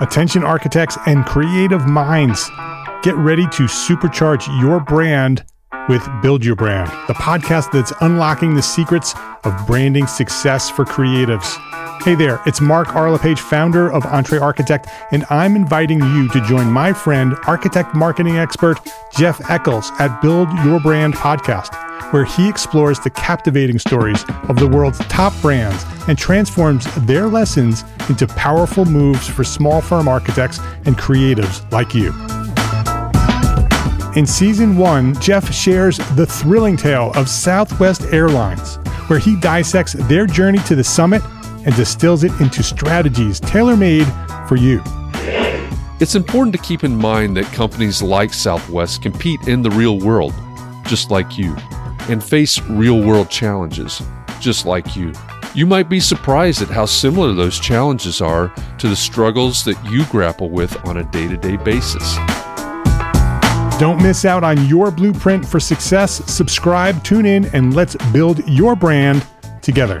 Attention architects and creative minds, get ready to supercharge your brand with Build Your Brand, the podcast that's unlocking the secrets of branding success for creatives. Hey there, it's Mark Arlepage, founder of EntreArchitect, and I'm inviting you to join my friend, architect marketing expert Jeff Echols at Build Your Brand podcast, where he explores the captivating stories of the world's top brands and transforms their lessons into powerful moves for small firm architects and creatives like you. In season one, Jeff shares the thrilling tale of Southwest Airlines, where he dissects their journey to the summit and distills it into strategies tailor made for you. It's important to keep in mind that companies like Southwest compete in the real world, just like you, and face real world challenges, just like you. You might be surprised at how similar those challenges are to the struggles that you grapple with on a day to day basis. Don't miss out on your blueprint for success. Subscribe, tune in, and let's build your brand together.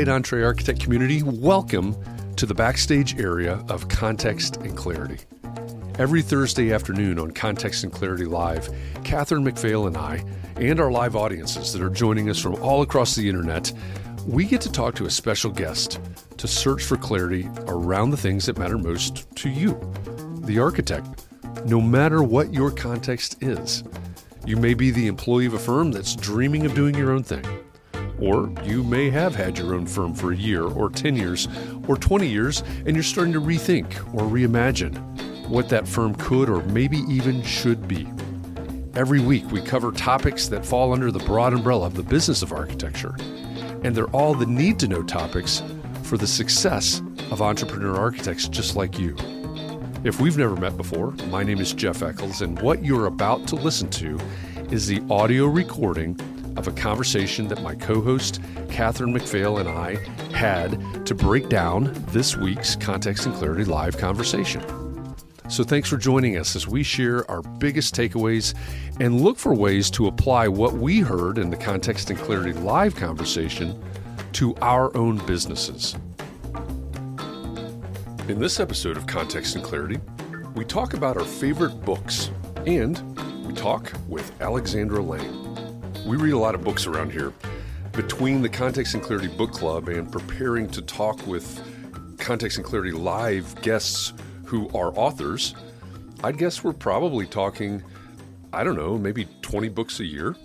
All right, EntreArchitect community, welcome to the backstage area of Context and Clarity. Every Thursday afternoon on Context and Clarity Live, Catherine McPhail and I, and our live audiences that are joining us from all across the internet, we get to talk to a special guest to search for clarity around the things that matter most to you, the architect, no matter what your context is. You may be the employee of a firm that's dreaming of doing your own thing. Or you may have had your own firm for a year, or 10 years, or 20 years, and you're starting to rethink or reimagine what that firm could or maybe even should be. Every week, we cover topics that fall under the broad umbrella of the business of architecture, and they're all the need to know topics for the success of entrepreneur architects just like you. If we've never met before, my name is Jeff Echols, and what you're about to listen to is the audio recording of a conversation that my co host, Catherine McPhail, and I had to break down this week's Context and Clarity Live conversation. So, thanks for joining us as we share our biggest takeaways and look for ways to apply what we heard in the Context and Clarity Live conversation to our own businesses. In this episode of Context and Clarity, we talk about our favorite books and we talk with Alexandra Lange. We read a lot of books around here. Between the Context and Clarity Book Club and preparing to talk with Context and Clarity Live guests who are authors, I'd guess we're probably talking, I don't know, maybe 20 books a year.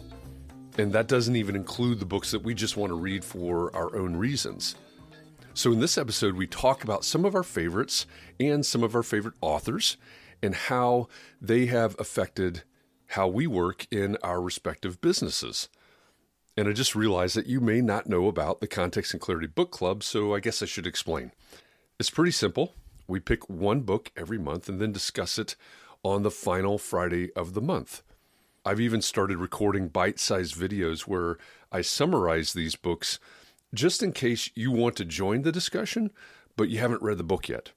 And that doesn't even include the books that we just want to read for our own reasons. So, in this episode, we talk about some of our favorites and some of our favorite authors and how they have affected how we work in our respective businesses. And I just realized that you may not know about the Context and Clarity Book Club, so I guess I should explain. It's pretty simple. We pick one book every month and then discuss it on the final Friday of the month. I've even started recording bite sized videos where I summarize these books just in case you want to join the discussion, but you haven't read the book yet.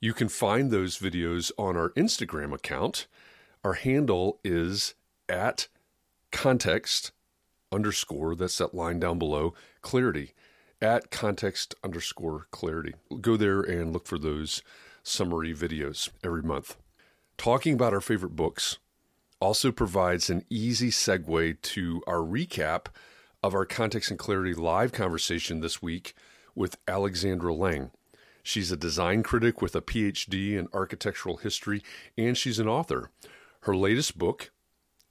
You can find those videos on our Instagram account. Our handle is at context underscore, that's that line down below, clarity, at context underscore clarity. Go there and look for those summary videos every month. Talking about our favorite books also provides an easy segue to our recap of our Context and Clarity live conversation this week with Alexandra Lange. She's a design critic with a PhD in architectural history, and she's an author. Her latest book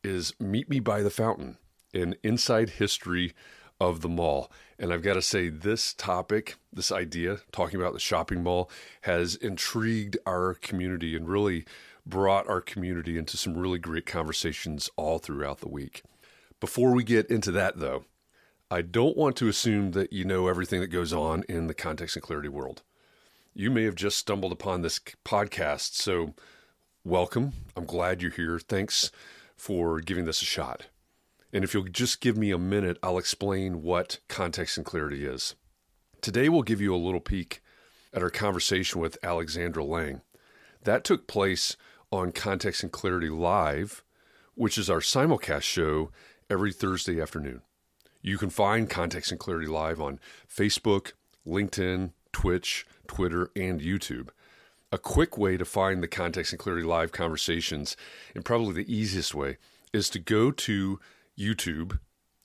is Meet Me by the Fountain An Inside History of the Mall. And I've got to say, this topic, this idea, talking about the shopping mall, has intrigued our community and really brought our community into some really great conversations all throughout the week. Before we get into that, though, I don't want to assume that you know everything that goes on in the context and clarity world. You may have just stumbled upon this podcast, so welcome. I'm glad you're here. Thanks for giving this a shot. And if you'll just give me a minute, I'll explain what context and clarity is. Today, we'll give you a little peek at our conversation with Alexandra Lange. That took place on Context and Clarity Live, which is our simulcast show every Thursday afternoon. You can find Context and Clarity Live on Facebook, LinkedIn, Twitch, Twitter, and YouTube. A quick way to find the Context and Clarity Live conversations, and probably the easiest way, is to go to YouTube,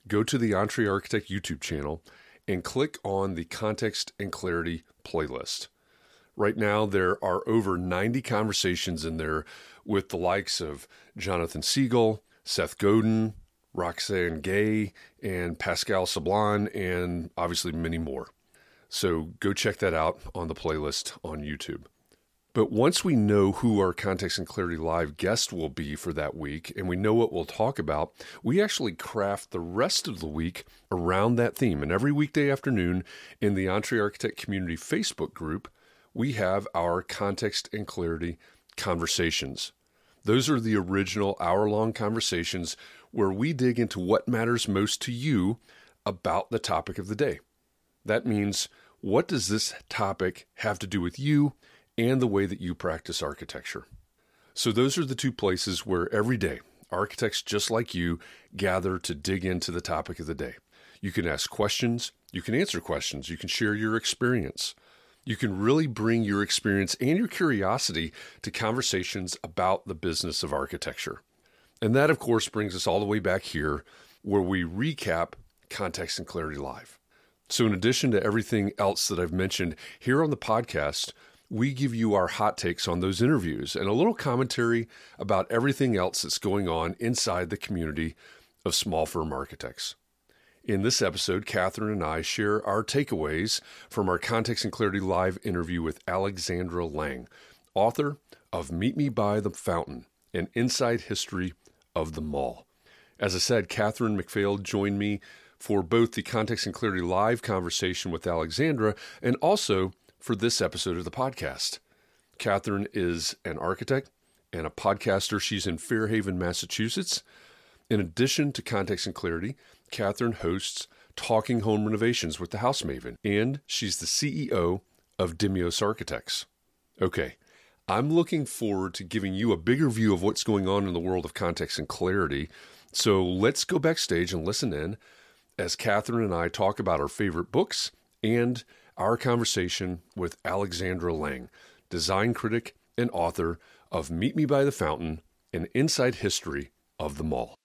go to the EntreArchitect YouTube channel, and click on the Context and Clarity playlist. Right now, there are over 90 conversations in there with the likes of Jonathan Siegel, Seth Godin, Roxane Gay, and Pascal Sablon, and obviously many more. So go check that out on the playlist on YouTube. But once we know who our Context and Clarity Live guest will be for that week and we know what we'll talk about, we actually craft the rest of the week around that theme. And every weekday afternoon in the EntreArchitect Community Facebook group, we have our Context and Clarity conversations. Those are the original hour long conversations where we dig into what matters most to you about the topic of the day. That means, what does this topic have to do with you and the way that you practice architecture? So, those are the two places where every day architects just like you gather to dig into the topic of the day. You can ask questions, you can answer questions, you can share your experience. You can really bring your experience and your curiosity to conversations about the business of architecture. And that, of course, brings us all the way back here where we recap Context and Clarity Live. So, in addition to everything else that I've mentioned here on the podcast, we give you our hot takes on those interviews and a little commentary about everything else that's going on inside the community of small firm architects. In this episode, Catherine and I share our takeaways from our Context and Clarity Live interview with Alexandra Lange, author of Meet Me by the Fountain An Inside History of the Mall. As I said, Catherine McPhail joined me for both the Context and Clarity Live conversation with Alexandra and also for this episode of the podcast. Catherine is an architect and a podcaster. She's in Fairhaven, Massachusetts. In addition to Context and Clarity, Catherine hosts Talking Home Renovations with the House Maven, and she's the CEO of Dimios Architects. Okay, I'm looking forward to giving you a bigger view of what's going on in the world of context and clarity. So let's go backstage and listen in as Catherine and I talk about our favorite books and our conversation with Alexandra Lange, design critic and author of Meet Me by the Fountain An Inside History of the Mall.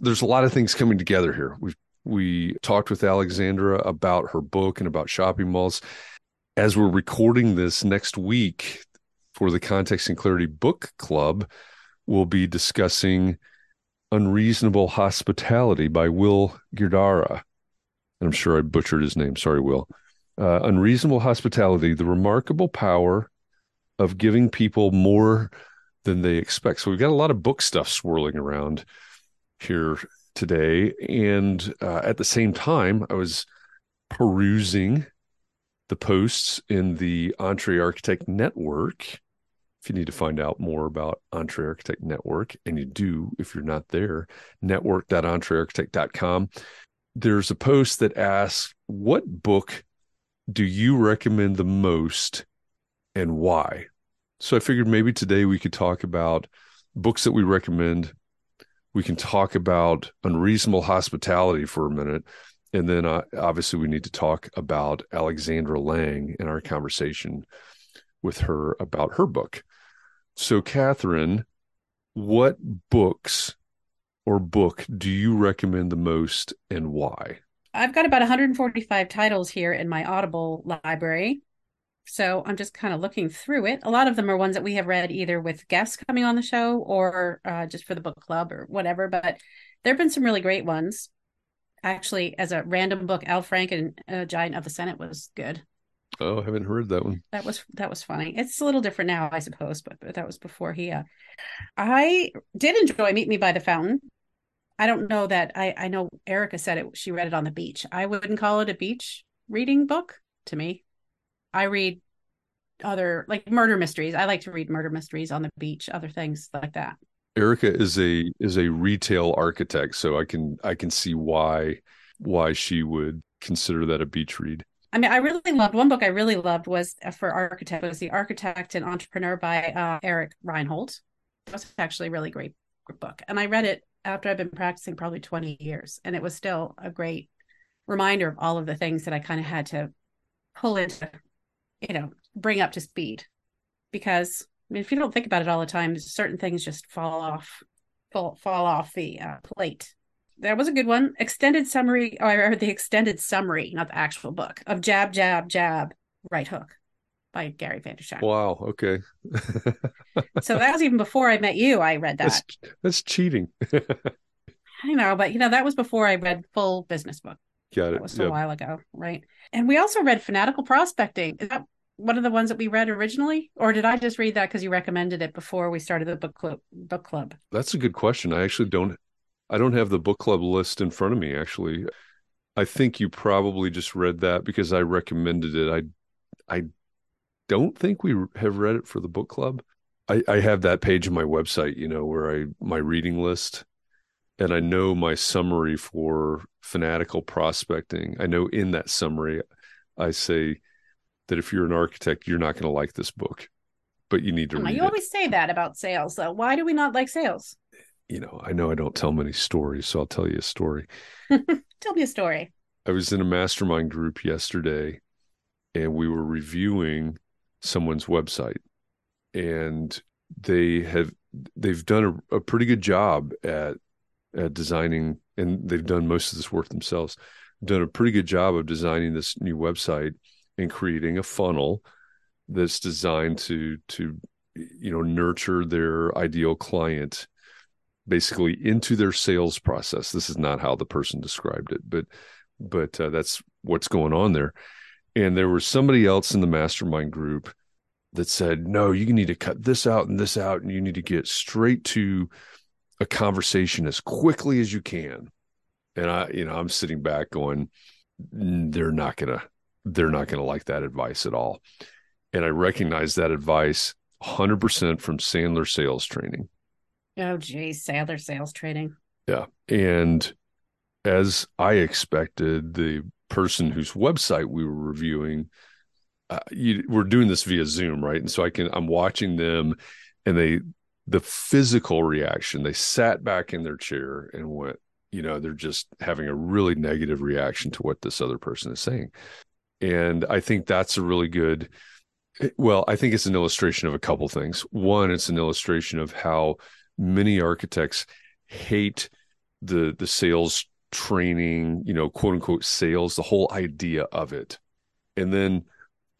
There's a lot of things coming together here. We've we talked with Alexandra about her book and about shopping malls. As we're recording this next week for the Context and Clarity Book Club, we'll be discussing Unreasonable Hospitality by Will Guidara. I'm sure I butchered his name. Sorry, Will. Uh, Unreasonable Hospitality, the remarkable power of giving people more than they expect. So we've got a lot of book stuff swirling around here today. And uh, at the same time, I was perusing the posts in the EntreArchitect Network. If you need to find out more about EntreArchitect Network, and you do if you're not there, network.entrearchitect.com. There's a post that asks, What book do you recommend the most and why? So I figured maybe today we could talk about books that we recommend. We can talk about unreasonable hospitality for a minute. And then uh, obviously we need to talk about Alexandra Lange in our conversation with her about her book. So, Catherine, what books or book do you recommend the most and why? I've got about 145 titles here in my Audible library. So I'm just kind of looking through it. A lot of them are ones that we have read either with guests coming on the show or uh, just for the book club or whatever. But there have been some really great ones. actually as a random book, Al Franken, uh, Giant of the Senate was good. Oh, I haven't heard that one. That was that was funny. It's a little different now, I suppose, but, but that was before he. Uh, I did enjoy Meet Me by the Fountain. I don't know that I I know Erica said it. She read it on the beach. I wouldn't call it a beach reading book to me. I read other like murder mysteries. I like to read murder mysteries on the beach, other things like that. Erica is a is a retail architect, so I can I can see why why she would consider that a beach read. I mean, I really loved one book I really loved was uh, for architect was The Architect and Entrepreneur by uh, Eric Reinholdt. It was actually a really great book. And I read it after I've been practicing probably 20 years. And it was still a great reminder of all of the things that I kind of had to pull into, you know, bring up to speed. Because I mean, if you don't think about it all the time, certain things just fall off, fall, fall off the uh, plate. That was a good one. Extended summary, or the extended summary, not the actual book of Jab, Jab, Jab, Right Hook by Gary Vaynerchuk. Wow. Okay. so that was even before I met you. I read that. That's, that's cheating. I know, but you know that was before I read full business book. Got it. That was yep. a while ago, right? And we also read Fanatical Prospecting. Is that one of the ones that we read originally, or did I just read that because you recommended it before we started the book club? Book club. That's a good question. I actually don't. I don't have the book club list in front of me. Actually, I think you probably just read that because I recommended it. I, I don't think we have read it for the book club. I, I have that page on my website, you know, where I my reading list, and I know my summary for fanatical prospecting. I know in that summary, I say that if you're an architect, you're not going to like this book, but you need to. read you it. always say that about sales, though. Why do we not like sales? You know, I know I don't tell many stories, so I'll tell you a story. tell me a story. I was in a mastermind group yesterday, and we were reviewing someone's website and they have they've done a, a, pretty good job at at designing and they've done most of this work themselves done a pretty good job of designing this new website and creating a funnel that's designed to to you know nurture their ideal client basically into their sales process. This is not how the person described it but but uh, that's what's going on there. And there was somebody else in the mastermind group that said no you need to cut this out and this out and you need to get straight to a conversation as quickly as you can. And i you know i'm sitting back going they're not gonna they're not gonna like that advice at all. And i recognize that advice 100% from sandler sales training oh geez sandler sales training yeah and as i expected the person whose website we were reviewing, uh, you, we're doing this via Zoom, right? And so I can I'm watching them, and they the physical reaction. They sat back in their chair and went, you know, they're just having a really negative reaction to what this other person is saying, and I think that's a really good. Well, I think it's an illustration of a couple things. One, it's an illustration of how many architects hate the the sales training, you know, quote unquote sales, the whole idea of it. And then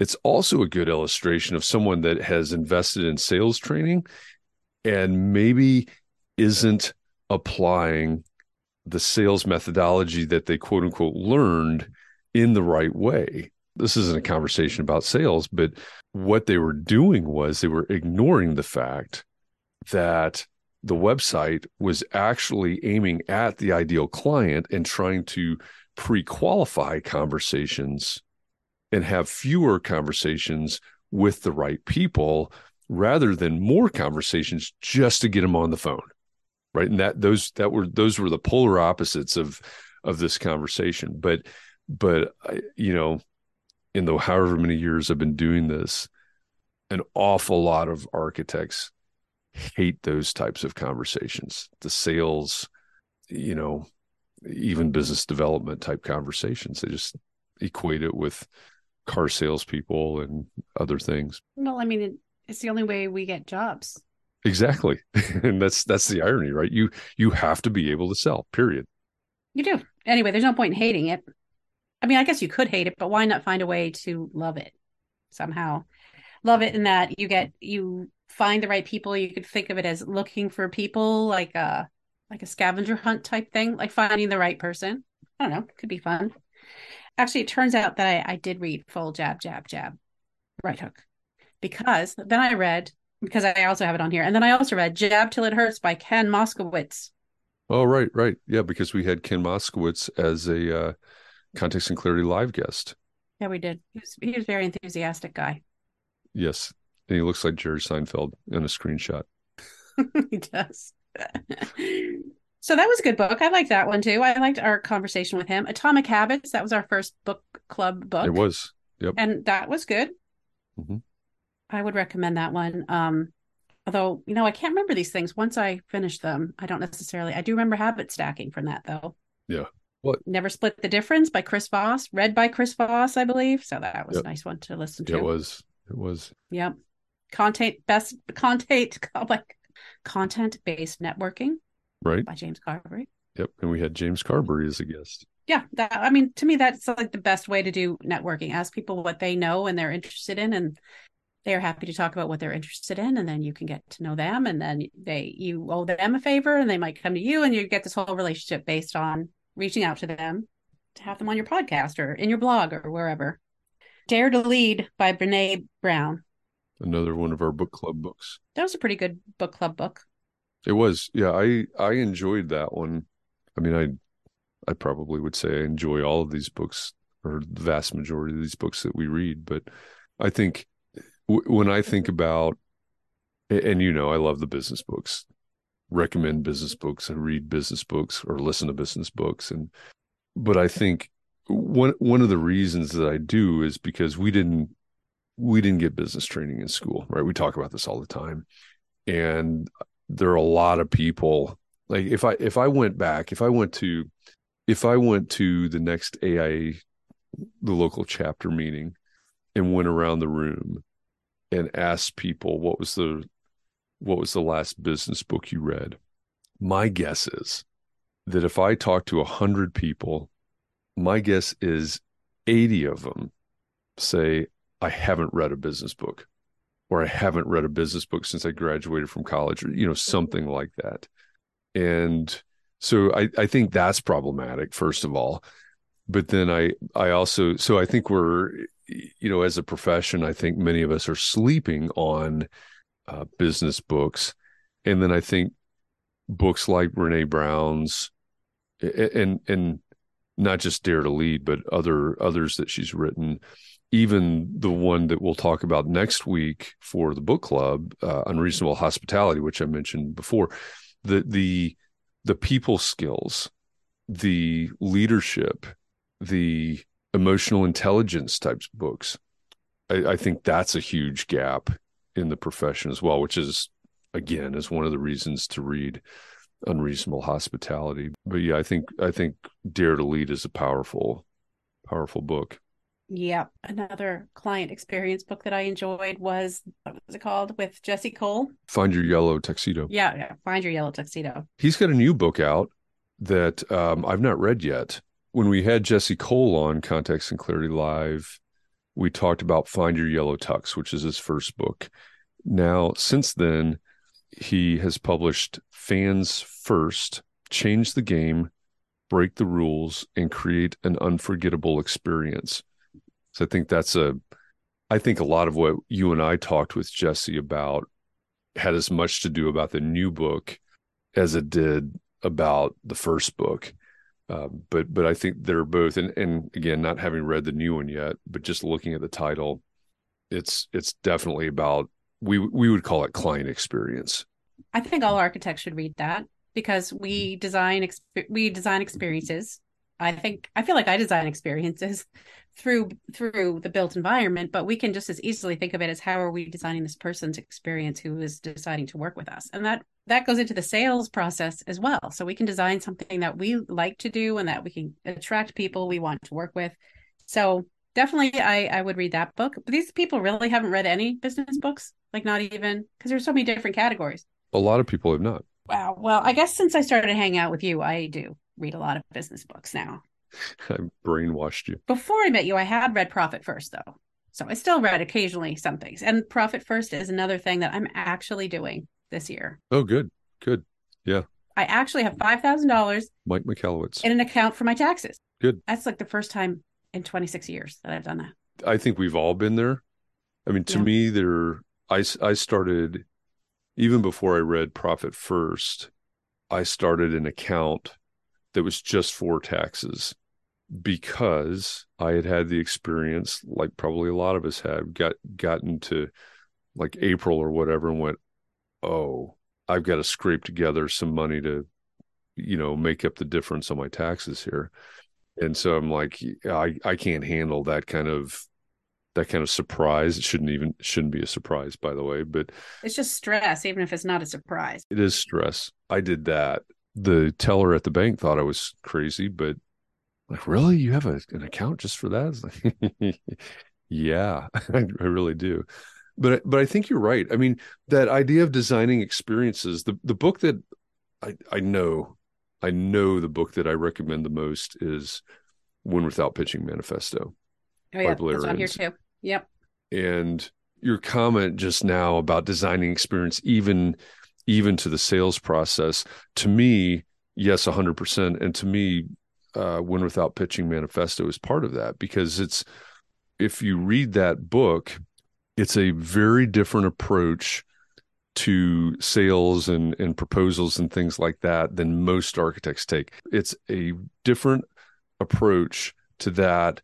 it's also a good illustration of someone that has invested in sales training and maybe isn't applying the sales methodology that they quote unquote learned in the right way. This isn't a conversation about sales, but what they were doing was they were ignoring the fact that the website was actually aiming at the ideal client and trying to pre-qualify conversations and have fewer conversations with the right people rather than more conversations just to get them on the phone right? And that those that were those were the polar opposites of of this conversation. But but you know in the however many years i've been doing this an awful lot of architects hate those types of conversations. The sales you know even business development type conversations they just equate it with car salespeople and other things. Well i mean it, it's the only way we get jobs. Exactly. And that's that's the irony right? You you have to be able to sell period. You do. Anyway there's no point in hating it. I mean i guess you could hate it but why not find a way to love it somehow? Love it in that you get you find the right people you could think of it as looking for people like a like a scavenger hunt type thing like finding the right person I don't know, could be fun. Actually, it turns out that I, I did read full jab, jab, jab, right hook. Because then I read, because I also have it on here, and then I also read Jab Till It Hurts by Ken Moskowitz. Oh, right, right. Yeah, because we had Ken Moskowitz as a uh, Context and Clarity live guest. Yeah, we did. He was, he was a very enthusiastic guy. Yes. And he looks like Jerry Seinfeld in a screenshot. he does. so that was a good book. I liked that one too. I liked our conversation with him. Atomic Habits, that was our first book club book. It was. Yep. And that was good. Mm-hmm. I would recommend that one. Um, although, you know, I can't remember these things once I finish them. I don't necessarily. I do remember habit stacking from that though. Yeah. What? Never Split the Difference by Chris Voss, read by Chris Voss, I believe. So that was yep. a nice one to listen to. It was. It was. Yep. Content best content like oh content based networking. Right. By James Carbary. Yep. And we had James Carbary as a guest. Yeah. That I mean, to me, that's like the best way to do networking. Ask people what they know and they're interested in and they are happy to talk about what they're interested in and then you can get to know them and then they you owe them a favor and they might come to you and you get this whole relationship based on reaching out to them to have them on your podcast or in your blog or wherever. Dare to Lead by Brene Brown. Another one of our book club books. That was a pretty good book club book. It was. Yeah, I I enjoyed that one. I mean, I I probably would say I enjoy all of these books or the vast majority of these books that we read, but I think w- when I think about and you know, I love the business books recommend business books and read business books or listen to business books and but I think one one of the reasons that I do is because we didn't we didn't get business training in school, right? We talk about this all the time. And there are a lot of people like if I if I went back, if I went to if I went to the next AIA the local chapter meeting and went around the room and asked people what was the what was the last business book you read? My guess is that if I talk to a hundred people, my guess is 80 of them say, I haven't read a business book or I haven't read a business book since I graduated from college or, you know, something like that. And so I, I think that's problematic, first of all. But then I, I also, so I think we're, you know, as a profession, I think many of us are sleeping on uh, business books, and then I think books like Brene Brown's, and and not just Dare to Lead, but other others that she's written. Even the one that we'll talk about next week for the book club, uh, Unreasonable Hospitality, which I mentioned before, the the the people skills, the leadership, the emotional intelligence types books. I, I think that's a huge gap in the profession as well, which is again is one of the reasons to read unreasonable hospitality. But yeah, I think I think Dare to Lead is a powerful, powerful book. Yeah. Another client experience book that I enjoyed was what was it called with Jesse Cole? Find Your Yellow Tuxedo. Yeah, yeah. Find Your Yellow Tuxedo. He's got a new book out that um, I've not read yet. When we had Jesse Cole on Context and Clarity Live, we talked about Find Your Yellow Tux, which is his first book. Now, since then, he has published Fans First, Change the Game, Break the Rules, and Create an Unforgettable Experience. So I think that's a, I think a lot of what you and I talked with Jesse about had as much to do about the new book as it did about the first book. Uh, but but I think they're both, and and again, not having read the new one yet, but just looking at the title, it's it's definitely about we we would call it client experience. I think all architects should read that because we design we design experiences. I think I feel like I design experiences through through the built environment, but we can just as easily think of it as how are we designing this person's experience who is deciding to work with us, and that that goes into the sales process as well. So we can design something that we like to do and that we can attract people we want to work with. So definitely I, I would read that book. But these people really haven't read any business books, like not even because there's so many different categories. A lot of people have not. Wow. Well, I guess since I started hanging out with you, I do read a lot of business books now. I brainwashed you. Before I met you, I had read Profit First though. So I still read occasionally some things. And Profit First is another thing that I'm actually doing this year. Oh, good, good, yeah. I actually have five thousand dollars Mike Michalowicz. in an account for my taxes. Good. That's like the first time in 26 years that I've done that. I think we've all been there. I mean, to Yeah. me, there, I, I started even before I read Profit First, I started an account that was just for taxes because I had had the experience, like probably a lot of us have, got gotten to like April or whatever, and went, oh, I've got to scrape together some money to, you know, make up the difference on my taxes here. And so I'm like, I I can't handle that kind of that kind of surprise. It shouldn't even shouldn't be a surprise, by the way, but It's just stress, even if it's not a surprise. it is stress. I did that. The teller at the bank thought I was crazy, but like, really, you have a, an account just for that? Like, yeah, I, I really do. But but I think you're right. I mean, that idea of designing experiences. The the book that I I know, I know the book that I recommend the most is Win Without Pitching Manifesto. Oh yeah, that's on here too. Yep. and your comment just now about designing experience even even to the sales process to me yes 100% and to me uh win without pitching manifesto is part of that because it's if you read that book it's a very different approach to sales and and proposals and things like that than most architects take. It's a different approach to that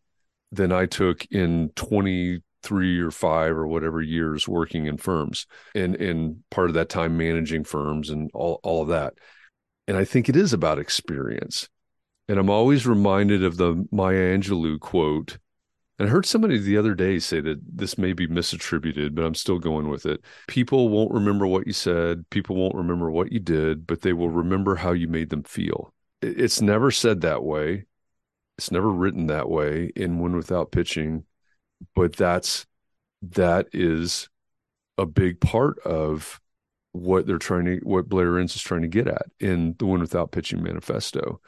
than I took in 23 or 5 or whatever years working in firms and and part of that time managing firms and all all of that. And I think it is about experience. And I'm always reminded of the Maya Angelou quote. And I heard somebody the other day say that this may be misattributed, but I'm still going with it. People won't remember what you said, people won't remember what you did, but they will remember how you made them feel. It's never said that way it's never written that way in Win Without Pitching, but that's that is a big part of what they're trying to what Blair Enns is trying to get at in the Win Without Pitching manifesto.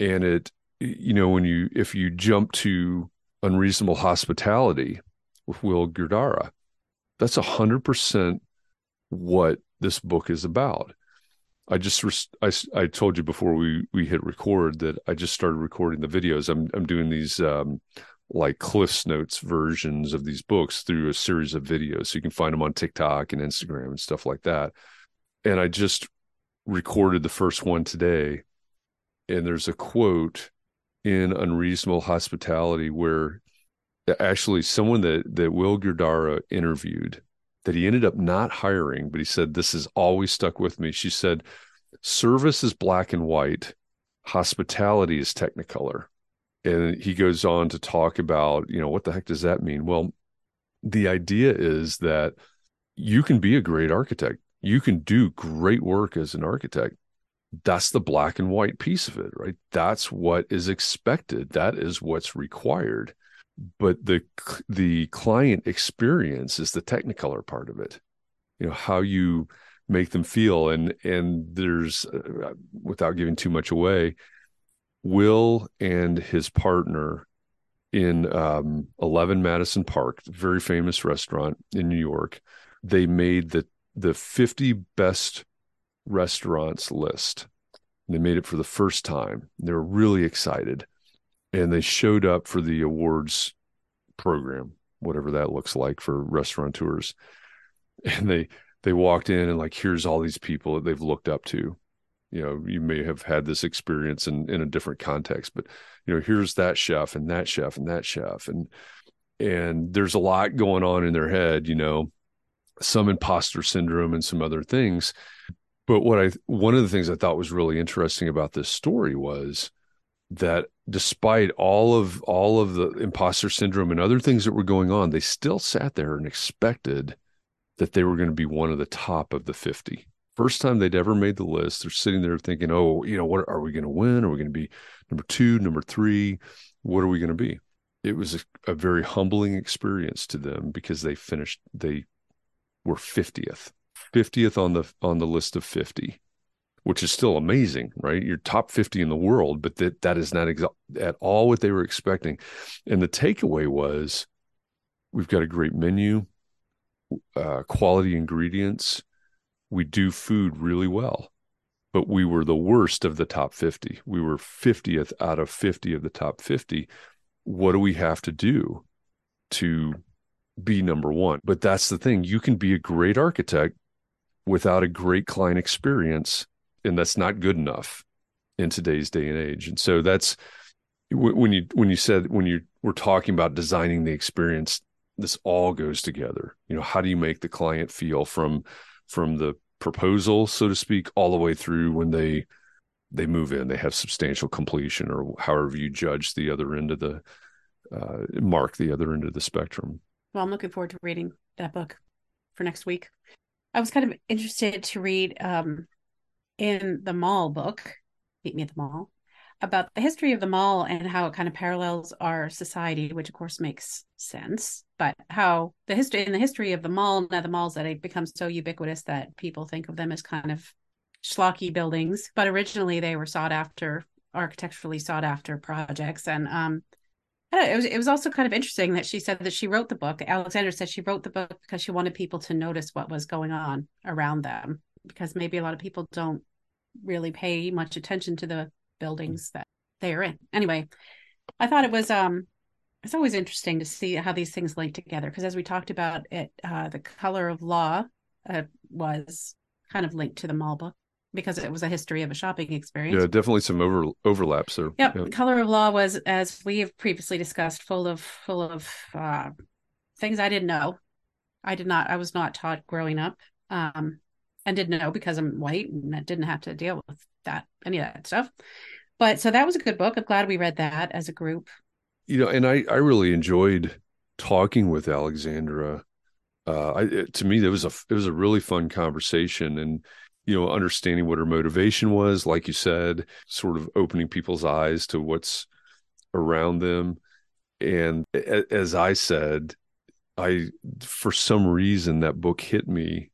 And it you know when you if you jump to unreasonable hospitality with Will Guidara, that's a hundred percent what this book is about. I just I, I told you before we we hit record that I just started recording the videos. I'm I'm doing these um, like Cliff's Notes versions of these books through a series of videos, so you can find them on TikTok and Instagram and stuff like that. And I just recorded the first one today, and there's a quote in Unreasonable Hospitality where actually someone that that Will Guidara interviewed that he ended up not hiring, but he said, This has always stuck with me. She said, Service is black and white, hospitality is technicolor. And he goes on to talk about, you know, what the heck does that mean? Well, the idea is that you can be a great architect, you can do great work as an architect. That's the black and white piece of it, right? That's what is expected. That is what's required but the the client experience is the technicolor part of it you know how you make them feel and and there's uh, without giving too much away will and his partner in um, 11 madison park very famous restaurant in new york. They made the the 50 best restaurants list. They made it for the first time. They were really excited. And they showed up for the awards program whatever that looks like for restaurateurs and they they walked in and like here's all these people that they've looked up to you know you may have had this experience in in a different context but you know here's that chef and that chef and that chef. And and there's a lot going on in their head you know some imposter syndrome and some other things. But what i one of the things i thought was really interesting about this story was that despite all of all of the imposter syndrome and other things that were going on they still sat there and expected that they were going to be one of the top of the 50 first time they'd ever made the list they're sitting there thinking oh you know what are we going to win are we going to be number 2 number 3 what are we going to be it was a, a very humbling experience to them because they finished they were 50th 50th on the on the list of 50 which is still amazing, right? You're top 50 in the world, but that that is not exa- at all what they were expecting. And the takeaway was we've got a great menu, uh, quality ingredients. We do food really well, but we were the worst of the top 50. We were 50th out of 50 of the top 50. What do we have to do to be number one? But that's the thing. You can be a great architect without a great client experience, and that's not good enough in today's day and age. And so that's when you when you said when you were talking about designing the experience, this all goes together. You know, how do you make the client feel from from the proposal, so to speak, all the way through when they they move in, they have substantial completion, or however you judge the other end of the uh, mark the other end of the spectrum. Well, I'm looking forward to reading that book for next week. I was kind of interested to read um, in the mall book, Meet Me at the Mall, about the history of the mall and how it kind of parallels our society, which of course makes sense. But how the history in the history of the mall, now the malls that have become so ubiquitous that people think of them as kind of schlocky buildings, but originally they were sought after, architecturally sought after projects. And um, know, it was it was also kind of interesting that she said that she wrote the book. Alexander said she wrote the book because she wanted people to notice what was going on around them, because maybe a lot of people don't really pay much attention to the buildings that they are in. Anyway, I thought it was um it's always interesting to see how these things link together because as we talked about it uh, the color of law uh, was kind of linked to the mall book because it was a history of a shopping experience. Yeah, definitely some over overlaps there. Yep. Yeah. Color of Law was, as we have previously discussed, full of full of uh, things I didn't know. I did not. I was not taught growing up, um, and didn't know because I'm white and I didn't have to deal with that any of that stuff. But so that was a good book. I'm glad we read that as a group. You know, and I I really enjoyed talking with Alexandra. Uh, I, to me, it was a it was a really fun conversation, and you know, understanding what her motivation was, like you said, sort of opening people's eyes to what's around them. And as I said, I, for some reason, that book hit me.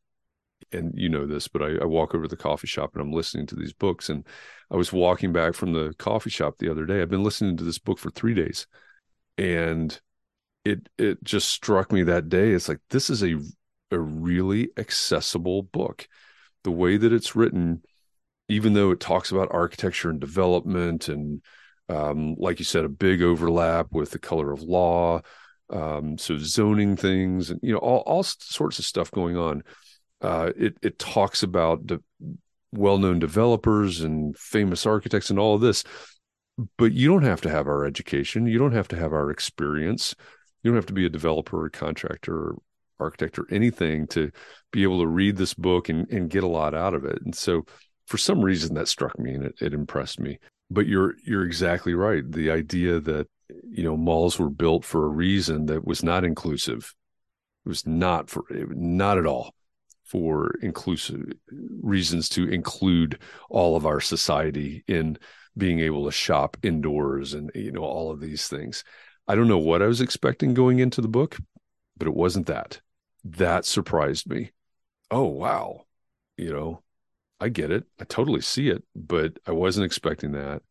And you know this, but I, I walk over to the coffee shop and I'm listening to these books. And I was walking back from the coffee shop the other day. I've been listening to this book for three days. And it it just struck me that day. It's like this is a a really accessible book the way that it's written, even though it talks about architecture and development and um, like you said, a big overlap with the color of law, um, so zoning things, and you know all, all sorts of stuff going on. Uh, it it talks about well-known developers and famous architects and all of this, but you don't have to have our education. You don't have to have our experience. You don't have to be a developer or contractor or architect or anything to be able to read this book and, and get a lot out of it. And so for some reason that struck me and it, it impressed me. But you're you're exactly right. The idea that you know malls were built for a reason that was not inclusive. It was not for not at all for inclusive reasons to include all of our society in being able to shop indoors and you know all of these things. I don't know what I was expecting going into the book, but it wasn't that. That surprised me. Oh, wow. You know, I get it. I totally see it, but I wasn't expecting that.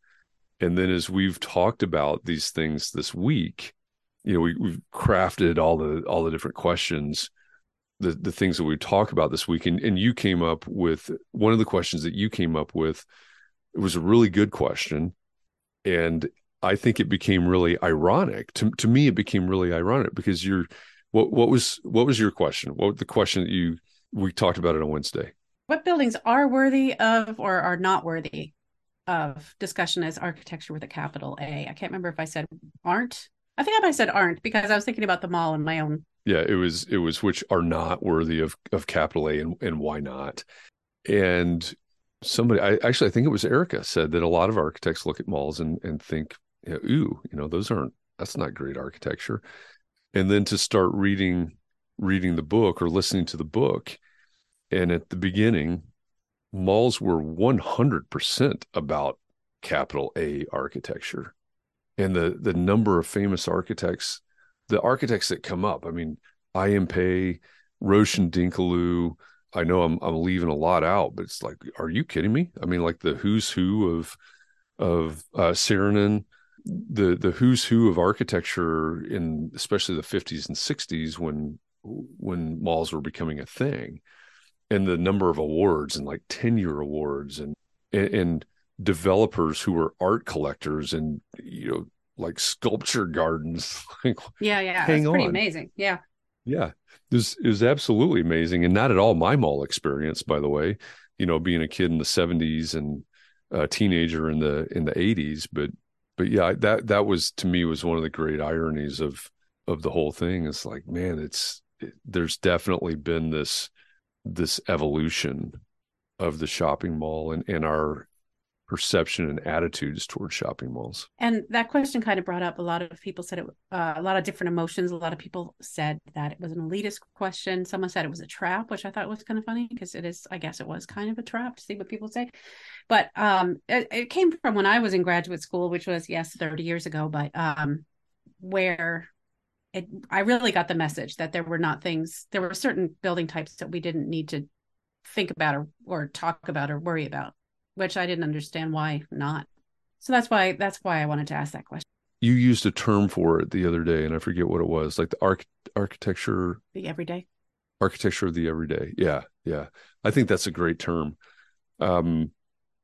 And then as we've talked about these things this week, you know, we, we've crafted all the all the different questions, the the things that we talk about this week, and, and you came up with one of the questions that you came up with. It was a really good question, and I think it became really ironic. To to me, it became really ironic because you're what what was what was your question? What the question that you we talked about it on Wednesday? What buildings are worthy of or are not worthy of discussion as architecture with a capital A? I can't remember if I said aren't. I think I might have said aren't because I was thinking about the mall in my own. Yeah, it was it was which are not worthy of of capital A and and why not? And somebody I actually I think it was Erica said that a lot of architects look at malls and and think, you know, ooh, you know, those aren't that's not great architecture and then to start reading reading the book or listening to the book and at the beginning malls were 100% about capital A architecture and the the number of famous architects the architects that come up I mean I.M. Pei, Roche Dinkeloo. I know I'm I'm leaving a lot out but it's like are you kidding me I mean like the who's who of of uh Saarinen the the who's who of architecture in especially the 50s and 60s when when malls were becoming a thing and the number of awards and like tenure awards and and, and developers who were art collectors and you know like sculpture gardens. yeah, yeah, hang pretty amazing. Yeah, yeah, it was it was absolutely amazing, and not at all my mall experience, by the way. You know, being a kid in the '70s and a teenager in the in the '80s, but but yeah, that that was to me was one of the great ironies of of the whole thing. It's like, man, it's it, there's definitely been this this evolution of the shopping mall and and our perception and attitudes towards shopping malls. And that question kind of brought up a lot of people said it, uh, a lot of different emotions. A lot of people said that it was an elitist question. Someone said it was a trap, which I thought was kind of funny because it is, I guess it was kind of a trap to see what people say. But um, it, it, came from when I was in graduate school, which was, yes, 30 years ago, but um, where it, I really got the message that there were not things, there were certain building types that we didn't need to think about or, or talk about or worry about which I didn't understand why not. So that's why that's why I wanted to ask that question. You used a term for it the other day, and I forget what it was, like the arch- architecture, the everyday, architecture of the everyday. Yeah, yeah. I think that's a great term. Um,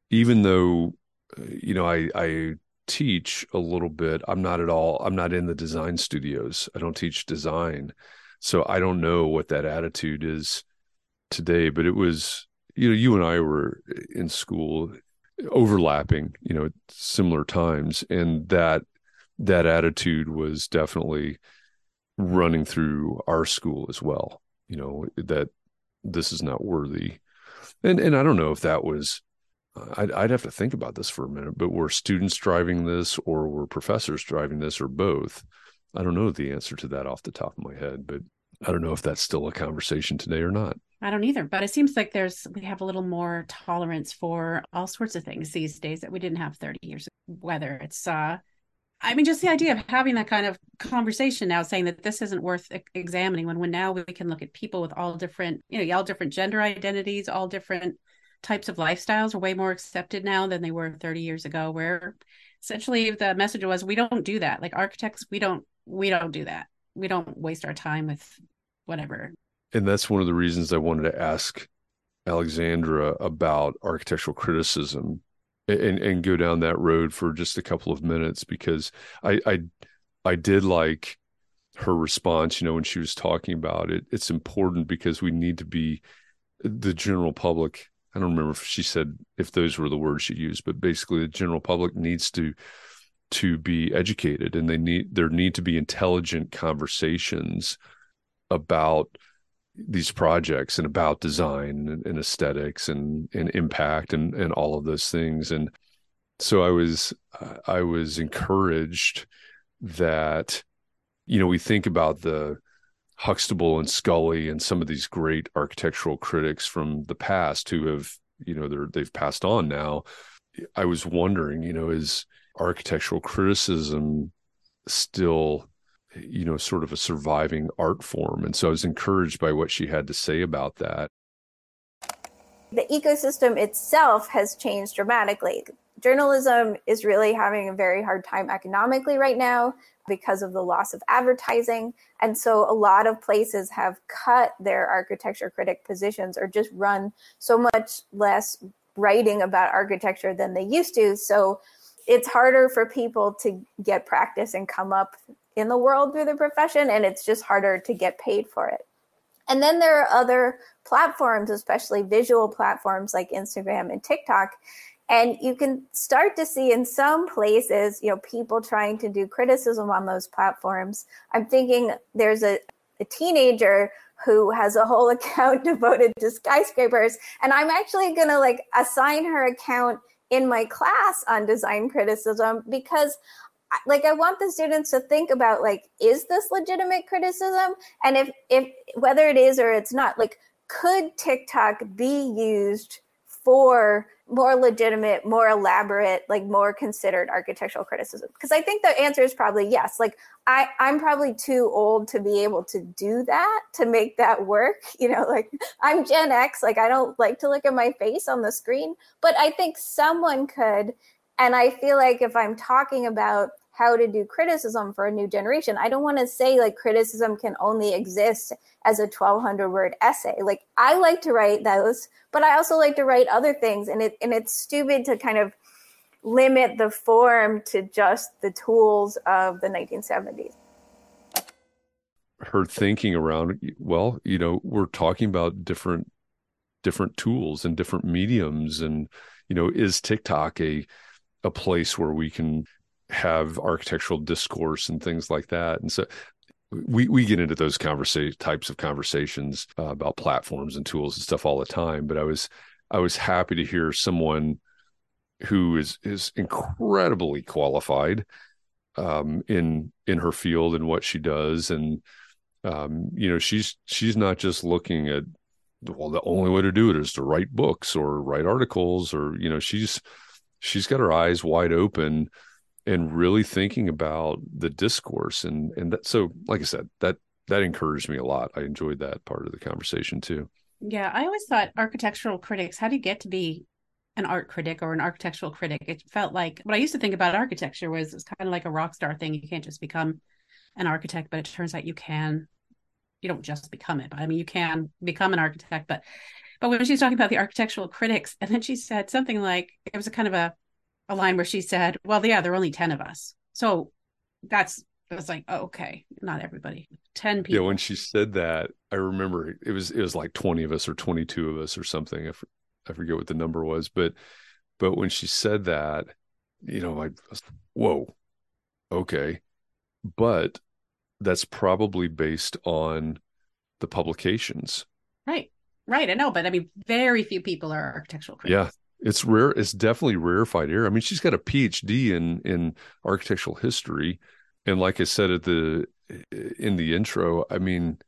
even though, you know, I I teach a little bit. I'm not at all. I'm not in the design studios. I don't teach design, so I don't know what that attitude is today. But it was you know, you and I were in school overlapping, you know, similar times, and that that attitude was definitely running through our school as well. You know, that this is not worthy, and and I don't know if that was. I'd, I'd have to think about this for a minute, but were students driving this, or were professors driving this, or both? I don't know the answer to that off the top of my head, but I don't know if that's still a conversation today or not. I don't either, but it seems like there's we have a little more tolerance for all sorts of things these days that we didn't have 30 years ago. Whether it's uh I mean just the idea of having that kind of conversation now saying that this isn't worth examining when when now we can look at people with all different, you know, all different gender identities, all different types of lifestyles are way more accepted now than they were 30 years ago where essentially the message was we don't do that. Like architects, we don't we don't do that. We don't waste our time with whatever and that's one of the reasons I wanted to ask Alexandra about architectural criticism and and go down that road for just a couple of minutes because I I I did like her response, you know, when she was talking about it. It's important because we need to be the general public. I don't remember if she said if those were the words she used, but basically the general public needs to to be educated and they need there need to be intelligent conversations about these projects and about design and, and aesthetics and, and impact and, and all of those things. And so I was, I was encouraged that, you know, we think about the Huxtable and Scully and some of these great architectural critics from the past who have, you know, they're, they've passed on now. I was wondering, you know, is architectural criticism still you know, sort of a surviving art form. And so I was encouraged by what she had to say about that. The ecosystem itself has changed dramatically. Journalism is really having a very hard time economically right now because of the loss of advertising. And so a lot of places have cut their architecture critic positions or just run so much less writing about architecture than they used to. So it's harder for people to get practice and come up in the world through the profession, and it's just harder to get paid for it. And then there are other platforms, especially visual platforms like Instagram and TikTok. And you can start to see in some places, you know, people trying to do criticism on those platforms. I'm thinking there's a, a teenager who has a whole account devoted to skyscrapers. And I'm actually going to like assign her account in my class on design criticism because like i want the students to think about like is this legitimate criticism? And if if whether it is or it's not like could tiktok be used for more legitimate more elaborate like more considered architectural criticism. Because i think the answer is probably yes. Like i i'm probably too old to be able to do that to make that work you know like i'm gen x like i don't like to look at my face on the screen. But i think someone could and i feel like if i'm talking about how to do criticism for a new generation. I don't want to say like criticism can only exist as a 1200 word essay. Like I like to write those, but I also like to write other things and it and it's stupid to kind of limit the form to just the tools of the 1970s her thinking around well you know we're talking about different different tools and different mediums and you know is tiktok a a place where we can have architectural discourse and things like that. And so we we get into those conversation types of conversations uh, about platforms and tools and stuff all the time. But i was i was happy to hear someone who is is incredibly qualified um, in in her field and what she does. And um, you know she's she's not just looking at well the only way to do it is to write books or write articles or you know she's she's got her eyes wide open and really thinking about the discourse and and that so like i said that that encouraged me a lot. I enjoyed that part of the conversation too. Yeah i always thought architectural critics how do you get to be an art critic or an architectural critic? It felt like what i used to think about architecture was it's kind of like a rock star thing. You can't just become an architect but it turns out you can. You don't just become it but i mean you can become an architect but but when she's talking about the architectural critics and then she said something like it was a kind of a a line where she said well yeah there are only 10 of us so that's it was like oh, okay not everybody 10 people yeah when she said that i remember it was it was like 20 of us or 22 of us or something i, I forget what the number was but but when she said that you know i was, whoa okay but that's probably based on the publications. Right. Right. I know, but I mean, very few people are architectural critics. Yeah. It's rare. It's definitely rarefied air. I mean, she's got a PhD in in architectural history, and like I said at the in the intro, I mean,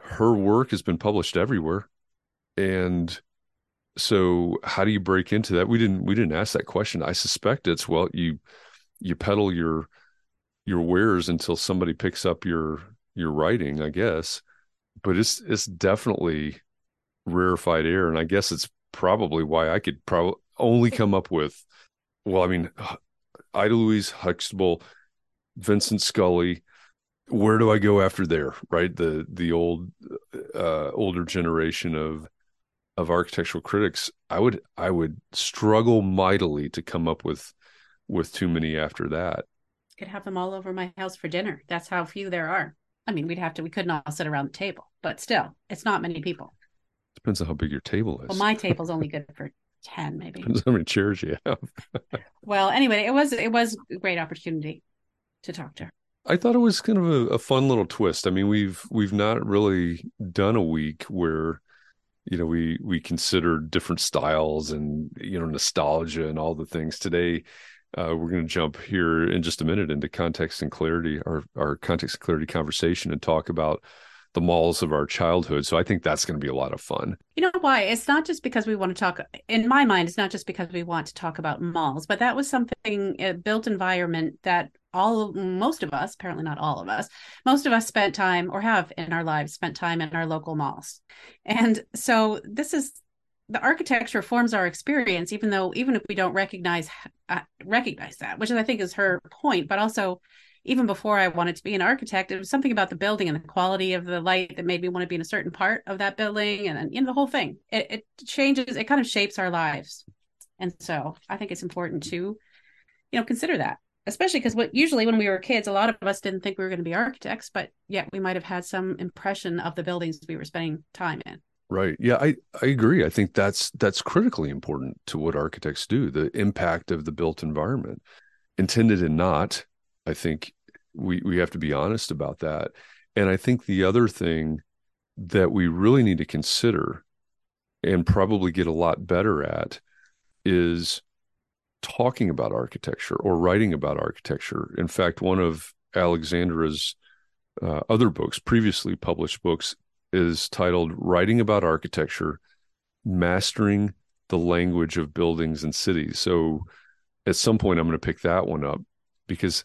her work has been published everywhere, and so how do you break into that? We didn't we didn't ask that question. I suspect it's well, you you peddle your your wares until somebody picks up your your writing, I guess. But it's it's definitely rarefied air, and I guess it's probably why I could probably only come up with. Well, I mean, Ada Louise Huxtable, Vincent Scully. Where do I go after there? Right, the the old uh, older generation of of architectural critics. I would I would struggle mightily to come up with with too many after that could have them all over my house for dinner. That's how few there are. I mean, we'd have to, we couldn't all sit around the table, but still, it's not many people. Depends on how big your table is. Well, my table's only good for 10, maybe. Depends how many chairs you have. well, anyway, it was, it was a great opportunity to talk to her. I thought it was kind of a, a fun little twist. I mean, we've, we've not really done a week where, you know, we, we considered different styles and, you know, nostalgia and all the things today uh, we're going to jump here in just a minute into context and clarity, our our context and clarity conversation, and talk about the malls of our childhood. So I think that's going to be a lot of fun. You know why? It's not just because we want to talk. In my mind, it's not just because we want to talk about malls, but that was something a built environment that all most of us, apparently not all of us, most of us spent time or have in our lives spent time in our local malls, and so this is the architecture forms our experience even though even if we don't recognize uh, recognize that which is i think is her point but also even before i wanted to be an architect it was something about the building and the quality of the light that made me want to be in a certain part of that building and you know the whole thing it, it changes it kind of shapes our lives and so i think it's important to you know consider that especially because what usually when we were kids a lot of us didn't think we were going to be architects but yet we might have had some impression of the buildings we were spending time in Right. Yeah, I, I agree. I think that's that's critically important to what architects do, the impact of the built environment. Intended and not, I think we we have to be honest about that. And I think the other thing that we really need to consider and probably get a lot better at is talking about architecture or writing about architecture. In fact, one of Alexandra's uh, other books, previously published books, is titled Writing About Architecture Mastering the Language of Buildings and Cities. So at some point, I'm going to pick that one up because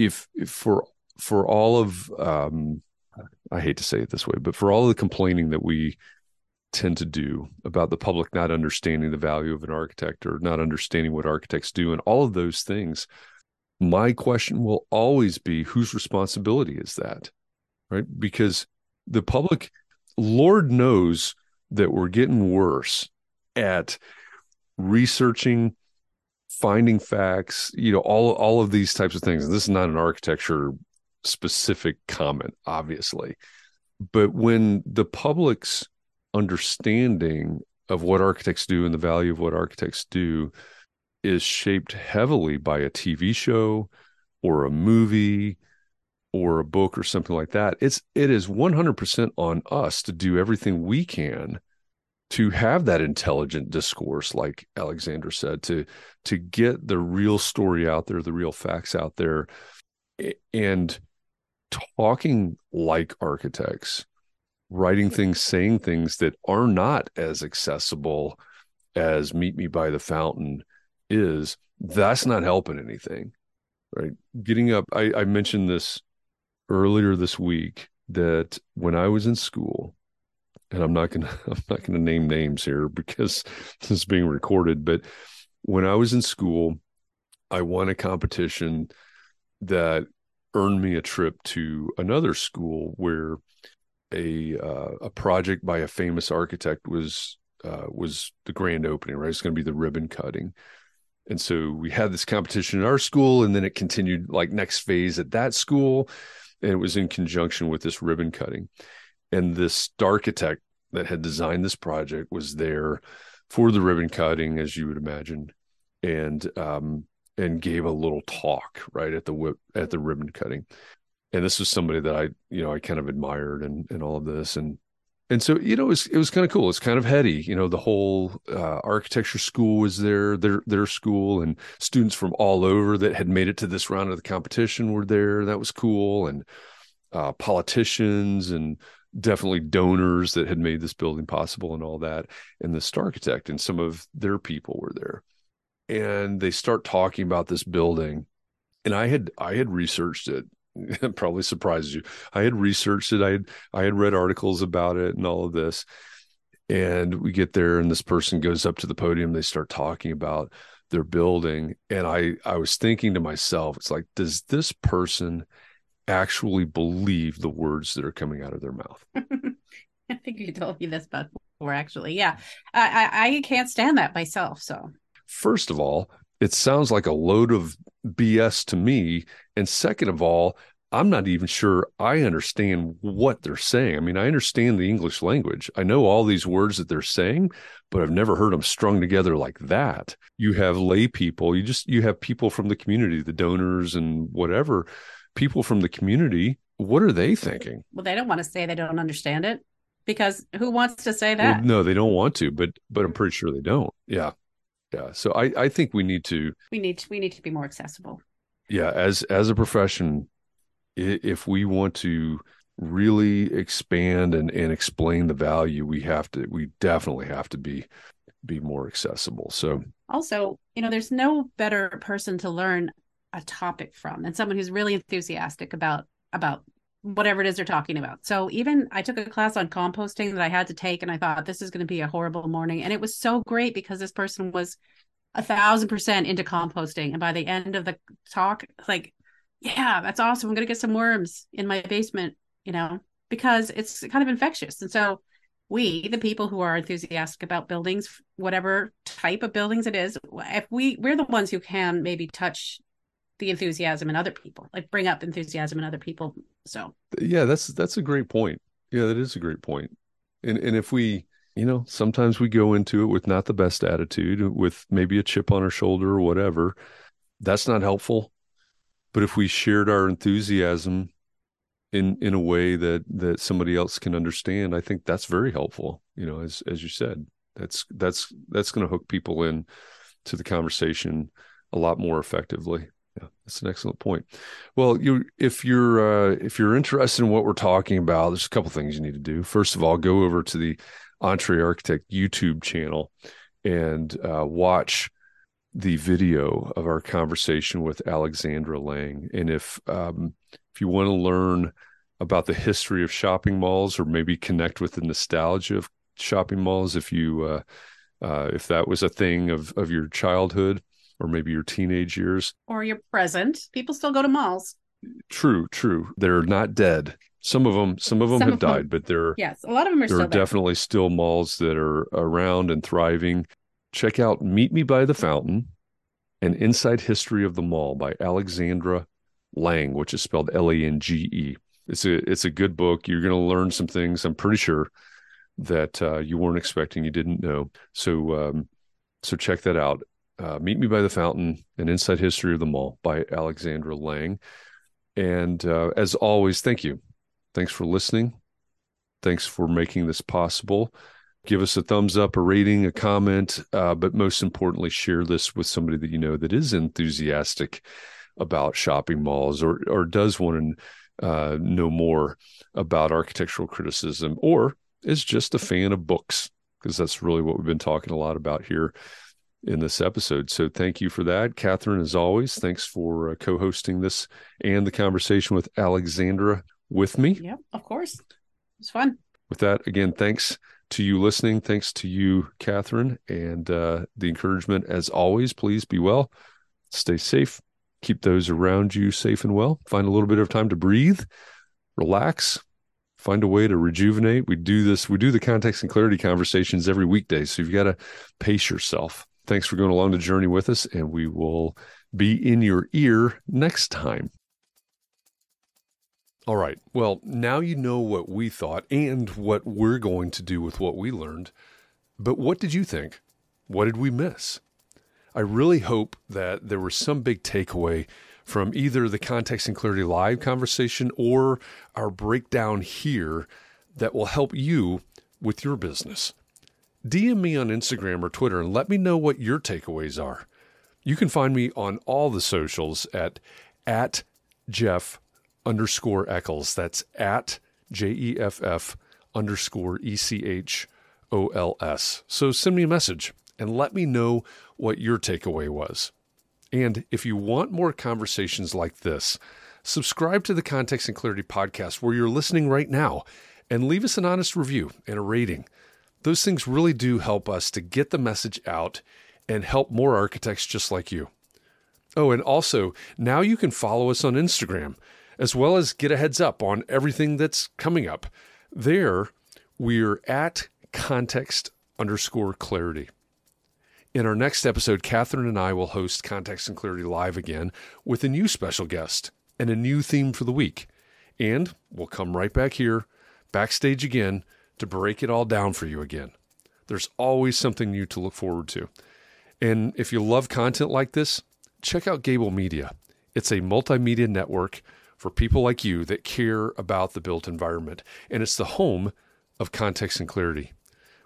if, if for for all of um, I hate to say it this way, but for all of the complaining that we tend to do about the public not understanding the value of an architect or not understanding what architects do and all of those things, my question will always be whose responsibility is that? Right? Because the public, Lord knows that we're getting worse at researching finding facts you know all all of these types of things. And this is not an architecture specific comment obviously. But when the public's understanding of what architects do and the value of what architects do is shaped heavily by a TV show or a movie or a book or something like that it's it is 100% on us to do everything we can to have that intelligent discourse like Alexandra said to to get the real story out there the real facts out there and talking like architects writing things saying things that are not as accessible as meet me by the fountain is that's not helping anything right? Getting up i, I mentioned this earlier this week that when i was in school and I'm not gonna I'm not gonna name names here because this is being recorded. But when I was in school, I won a competition that earned me a trip to another school where a uh, a project by a famous architect was uh, was the grand opening. Right, it's going to be the ribbon cutting. And so we had this competition in our school, and then it continued like next phase at that school, and it was in conjunction with this ribbon cutting and this architect that had designed this project was there for the ribbon cutting, as you would imagine, and um, and gave a little talk right at the whip at the ribbon cutting. And this was somebody that I, you know, I kind of admired and and all of this, and and so you know, it was it was kind of cool. It's kind of heady, you know. The whole uh, architecture school was there, their their school, and students from all over that had made it to this round of the competition were there. That was cool, and uh, politicians and definitely donors that had made this building possible and all that. And the star architect and some of their people were there. And they start talking about this building. And i had i had researched it. It probably surprises you. I had researched it. I had i had read articles about it and all of this. And we get there and this person goes up to the podium. They start talking about their building. And i i was thinking to myself it's like does this person actually believe the words that are coming out of their mouth. I think you told me this before, actually. Yeah, I, I, I can't stand that myself. So, first of all, it sounds like a load of BS to me, and second of all, I'm not even sure I understand what they're saying. I mean, I understand the English language. I know all these words that they're saying, but I've never heard them strung together like that. You have lay people, you just you have people from the community, the donors and whatever people from the community, what are they thinking? Well, they don't want to say they don't understand it because who wants to say that? Well, no, they don't want to, but but I'm pretty sure they don't. Yeah. Yeah. So I I think we need to we need to, we need to be more accessible. Yeah, as as a profession if we want to really expand and and explain the value, we have to we definitely have to be be more accessible. So also, you know, there's no better person to learn a topic from and someone who's really enthusiastic about about whatever it is they're talking about. So even I took a class on composting that I had to take and I thought this is going to be a horrible morning. And it was so great because this person was a thousand percent into composting. And by the end of the talk, like, yeah, that's awesome. I'm going to get some worms in my basement, you know, because it's kind of infectious. And so we, the people who are enthusiastic about buildings, whatever type of buildings it is, if we, we're the ones who can maybe touch the enthusiasm in other people like bring up enthusiasm in other people. So yeah that's that's a great point. Yeah that is a great point. And and if we you know sometimes we go into it with not the best attitude with maybe a chip on our shoulder or whatever that's not helpful. But if we shared our enthusiasm in in a way that that somebody else can understand i think that's very helpful you know as as you said. That's that's that's going to hook people in to the conversation a lot more effectively yeah, that's an excellent point. Well, you if you're uh, if you're interested in what we're talking about, there's a couple things you need to do. First of all, go over to the EntreArchitect YouTube channel and uh, watch the video of our conversation with Alexandra Lange. And if um, if you want to learn about the history of shopping malls, or maybe connect with the nostalgia of shopping malls, if you uh, uh if that was a thing of of your childhood, or maybe your teenage years. Or your present. People still go to malls. True, true. They're not dead. Some of them, some of them Some have of them- died, but they're Yes, a lot of them are there still are there. definitely still malls that are around and thriving. Check out Meet Me by the Fountain, An Inside History of the Mall by Alexandra Lange, which is spelled L-A-N-G-E. It's a it's a good book. You're going to learn some things. I'm pretty sure that uh, you weren't expecting, you didn't know. So um, so check that out. Uh, Meet Me by the Fountain: An Inside History of the Mall by Alexandra Lange. And uh, as always, thank you. Thanks for listening. Thanks for making this possible. Give us a thumbs up, a rating, a comment, uh, but most importantly, share this with somebody that you know that is enthusiastic about shopping malls or or does want to uh, know more about architectural criticism or is just a fan of books because that's really what we've been talking a lot about here in this episode. So thank you for that, Catherine. As always, thanks for uh, co-hosting this and the conversation with Alexandra with me. Yeah, of course. It's fun. With that, again, thanks to you listening. Thanks to you, Catherine, and uh, the encouragement as always. Please be well, stay safe, keep those around you safe and well. Find a little bit of time to breathe, relax, find a way to rejuvenate. We do this, we do the context and clarity conversations every weekday. So you've got to pace yourself. Thanks for going along the journey with us, and we will be in your ear next time. All right. Well, now you know what we thought and what we're going to do with what we learned. But what did you think? What did we miss? I really hope that there was some big takeaway from either the Context and Clarity Live conversation or our breakdown here that will help you with your business. DM me on Instagram or Twitter and let me know what your takeaways are. You can find me on all the socials at at Jeff underscore Echols. That's at J E F F underscore E C H O L S. So send me a message and let me know what your takeaway was. And if you want more conversations like this, subscribe to the Context and Clarity podcast where you're listening right now and leave us an honest review and a rating. Those things really do help us to get the message out and help more architects just like you. Oh, and also, now you can follow us on Instagram as well as get a heads up on everything that's coming up. There, we're at context underscore clarity. In our next episode, Catherine and I will host Context and Clarity Live again with a new special guest and a new theme for the week. And we'll come right back here, backstage again, to break it all down for you again. There's always something new to look forward to. And if you love content like this, check out Gable Media. It's a multimedia network for people like you that care about the built environment, and it's the home of Context and Clarity.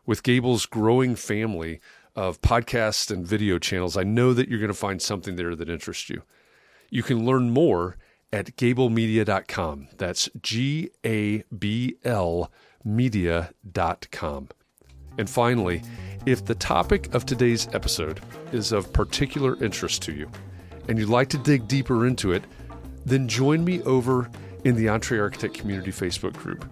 With Gable's growing family of podcasts and video channels, I know that you're going to find something there that interests you. You can learn more at gablemedia.com. That's G A B L media.com. And finally, if the topic of today's episode is of particular interest to you and you'd like to dig deeper into it, then join me over in the EntreArchitect Community Facebook group.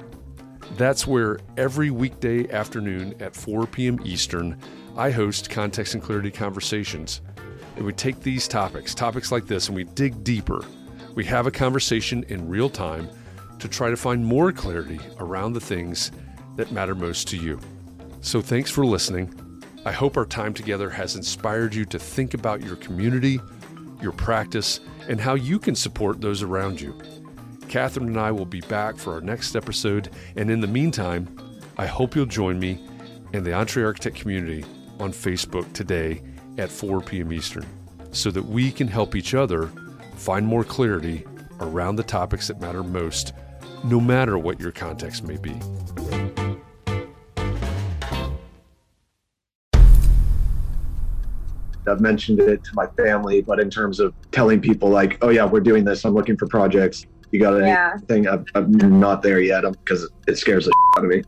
That's where every weekday afternoon at 4 p.m. Eastern, I host Context and Clarity Conversations. And we take these topics, topics like this, and we dig deeper. We have a conversation in real time to try to find more clarity around the things that matter most to you. So thanks for listening. I hope our time together has inspired you to think about your community, your practice, and how you can support those around you. Catherine and I will be back for our next episode, and in the meantime, I hope you'll join me and the EntreArchitect community on Facebook today at 4 p.m. Eastern so that we can help each other find more clarity around the topics that matter most, no matter what your context may be. I've mentioned it to my family, but in terms of telling people like, oh yeah, we're doing this. I'm looking for projects. You got Yeah. anything? I'm, I'm not there yet because it scares the out of me.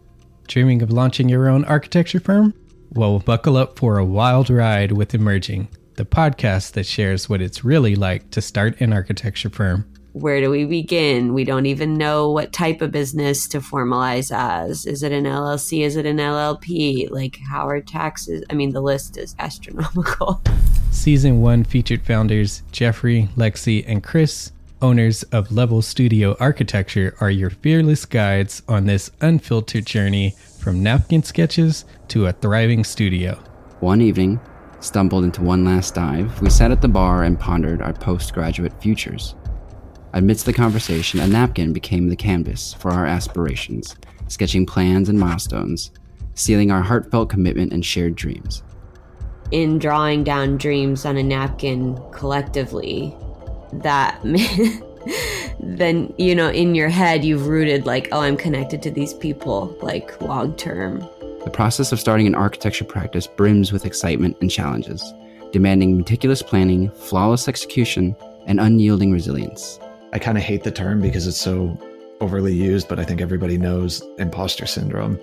Dreaming of launching your own architecture firm? Well, buckle up for a wild ride with Emerging, the podcast that shares what it's really like to start an architecture firm. where do we begin? We don't even know what type of business to formalize as. Is it an LLC? Is it an LLP? Like, how are taxes? I mean, the list is astronomical. Season 1 featured founders Jeffrey, Lexi, and Chris, owners of Level Studio Architecture, are your fearless guides on this unfiltered journey from napkin sketches to a thriving studio. One evening, stumbled into one last dive, we sat at the bar and pondered our postgraduate futures. Amidst the conversation, a napkin became the canvas for our aspirations, sketching plans and milestones, sealing our heartfelt commitment and shared dreams. In drawing down dreams on a napkin collectively, that then you know in your head you've rooted like oh i'm connected to these people like long term the process of starting an architecture practice brims with excitement and challenges demanding meticulous planning flawless execution and unyielding resilience I kind of hate the term because it's so overly used, but I think everybody knows imposter syndrome,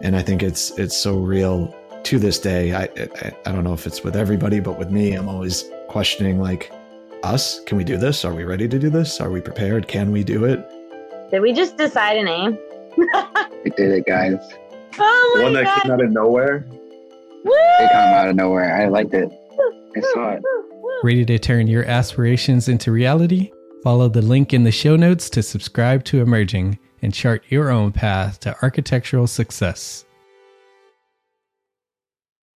and I think it's it's so real to this day. I, I I don't know if it's with everybody, but with me, I'm always questioning like, us, can we do this? Are we ready to do this? Are we prepared? Can we do it? Did we just decide a name? we did it, guys. Oh The my one that god! came out of nowhere. Woo! It came out of nowhere. I liked it. I saw it. Ready to turn your aspirations into reality? Follow the link in the show notes to subscribe to Emerging and chart your own path to architectural success.